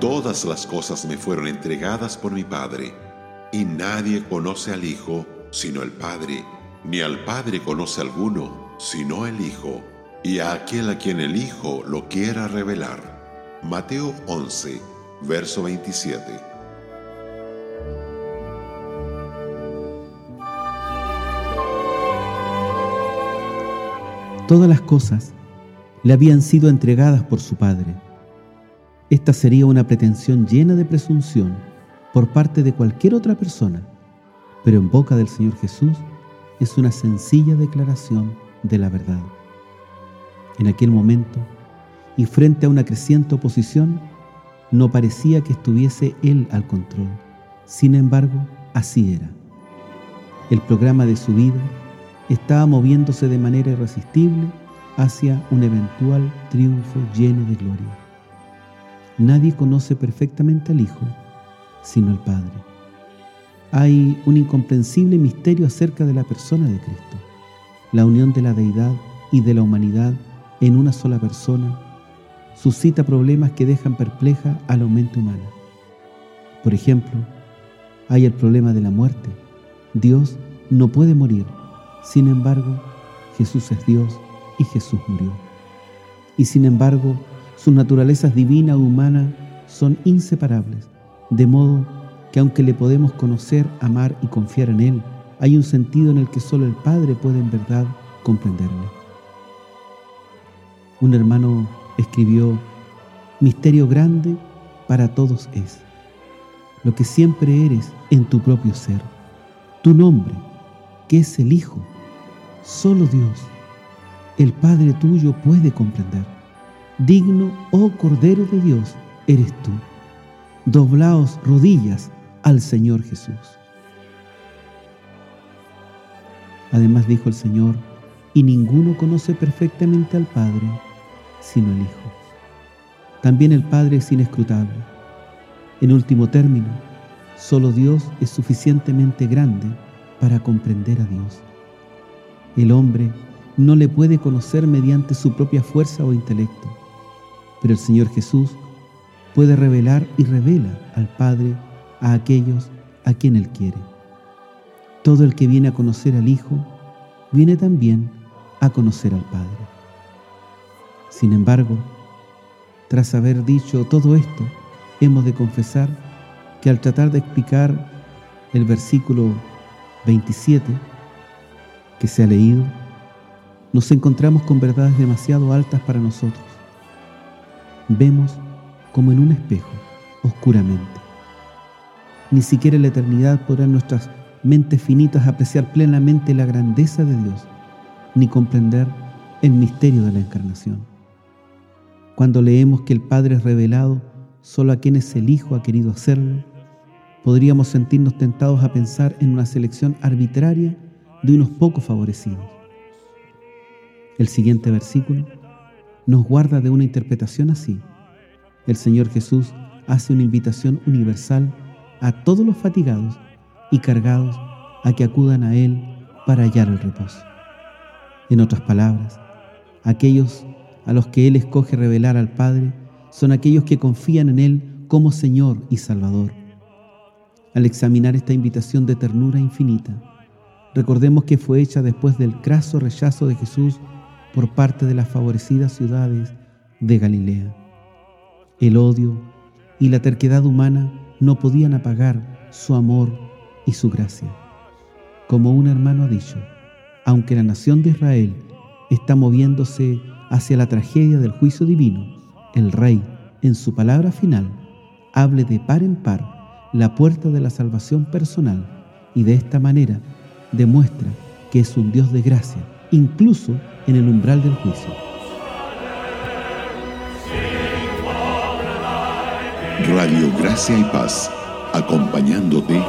todas las cosas me fueron entregadas por mi Padre, y nadie conoce al Hijo sino el Padre, ni al Padre conoce alguno sino el Hijo, y a aquel a quien el Hijo lo quiera revelar. Mateo 11, verso 27. Todas las cosas le habían sido entregadas por su Padre. Esta sería una pretensión llena de presunción por parte de cualquier otra persona, pero en boca del Señor Jesús es una sencilla declaración de la verdad. En aquel momento, y frente a una creciente oposición, no parecía que estuviese él al control. Sin embargo, así era. El programa de su vida estaba moviéndose de manera irresistible hacia un eventual triunfo lleno de gloria. Nadie conoce perfectamente al Hijo sino el Padre. Hay un incomprensible misterio acerca de la persona de Cristo, la unión de la deidad y de la humanidad en una sola persona suscita problemas que dejan perpleja a la mente humana. Por ejemplo, hay el problema de la muerte. Dios no puede morir. Sin embargo, Jesús es Dios y Jesús murió. Y sin embargo, sus naturalezas divina y humana son inseparables, de modo que aunque le podemos conocer, amar y confiar en Él, hay un sentido en el que solo el Padre puede en verdad comprenderle. Un hermano escribió, misterio grande para todos es, lo que siempre eres en tu propio ser, tu nombre, que es el Hijo, solo Dios, el Padre tuyo puede comprender. Digno, oh Cordero de Dios, eres tú. Doblaos rodillas al Señor Jesús. Además dijo el Señor, y ninguno conoce perfectamente al Padre sino el Hijo. También el Padre es inescrutable. En último término, solo Dios es suficientemente grande para comprender a Dios. El hombre no le puede conocer mediante su propia fuerza o intelecto, pero el Señor Jesús puede revelar y revela al Padre a aquellos a quien Él quiere. Todo el que viene a conocer al Hijo, viene también a conocer al Padre. Sin embargo, tras haber dicho todo esto, hemos de confesar que al tratar de explicar el versículo 27 que se ha leído, nos encontramos con verdades demasiado altas para nosotros. Vemos como en un espejo, oscuramente. Ni siquiera en la eternidad podrán nuestras mentes finitas apreciar plenamente la grandeza de Dios, ni comprender el misterio de la encarnación. Cuando leemos que el Padre es revelado solo a quienes el Hijo ha querido hacerlo, podríamos sentirnos tentados a pensar en una selección arbitraria de unos pocos favorecidos. El siguiente versículo nos guarda de una interpretación así. El Señor Jesús hace una invitación universal a todos los fatigados y cargados a que acudan a Él para hallar el reposo. En otras palabras, aquellos a los que Él escoge revelar al Padre son aquellos que confían en Él como Señor y Salvador. Al examinar esta invitación de ternura infinita, recordemos que fue hecha después del craso rechazo de Jesús por parte de las favorecidas ciudades de Galilea. El odio y la terquedad humana no podían apagar su amor y su gracia. Como un hermano ha dicho, aunque la nación de Israel está moviéndose hacia la tragedia del juicio divino, el Rey, en su palabra final, hable de par en par la puerta de la salvación personal y de esta manera demuestra que es un Dios de gracia, incluso en el umbral del juicio. Radio Gracia y Paz, acompañándote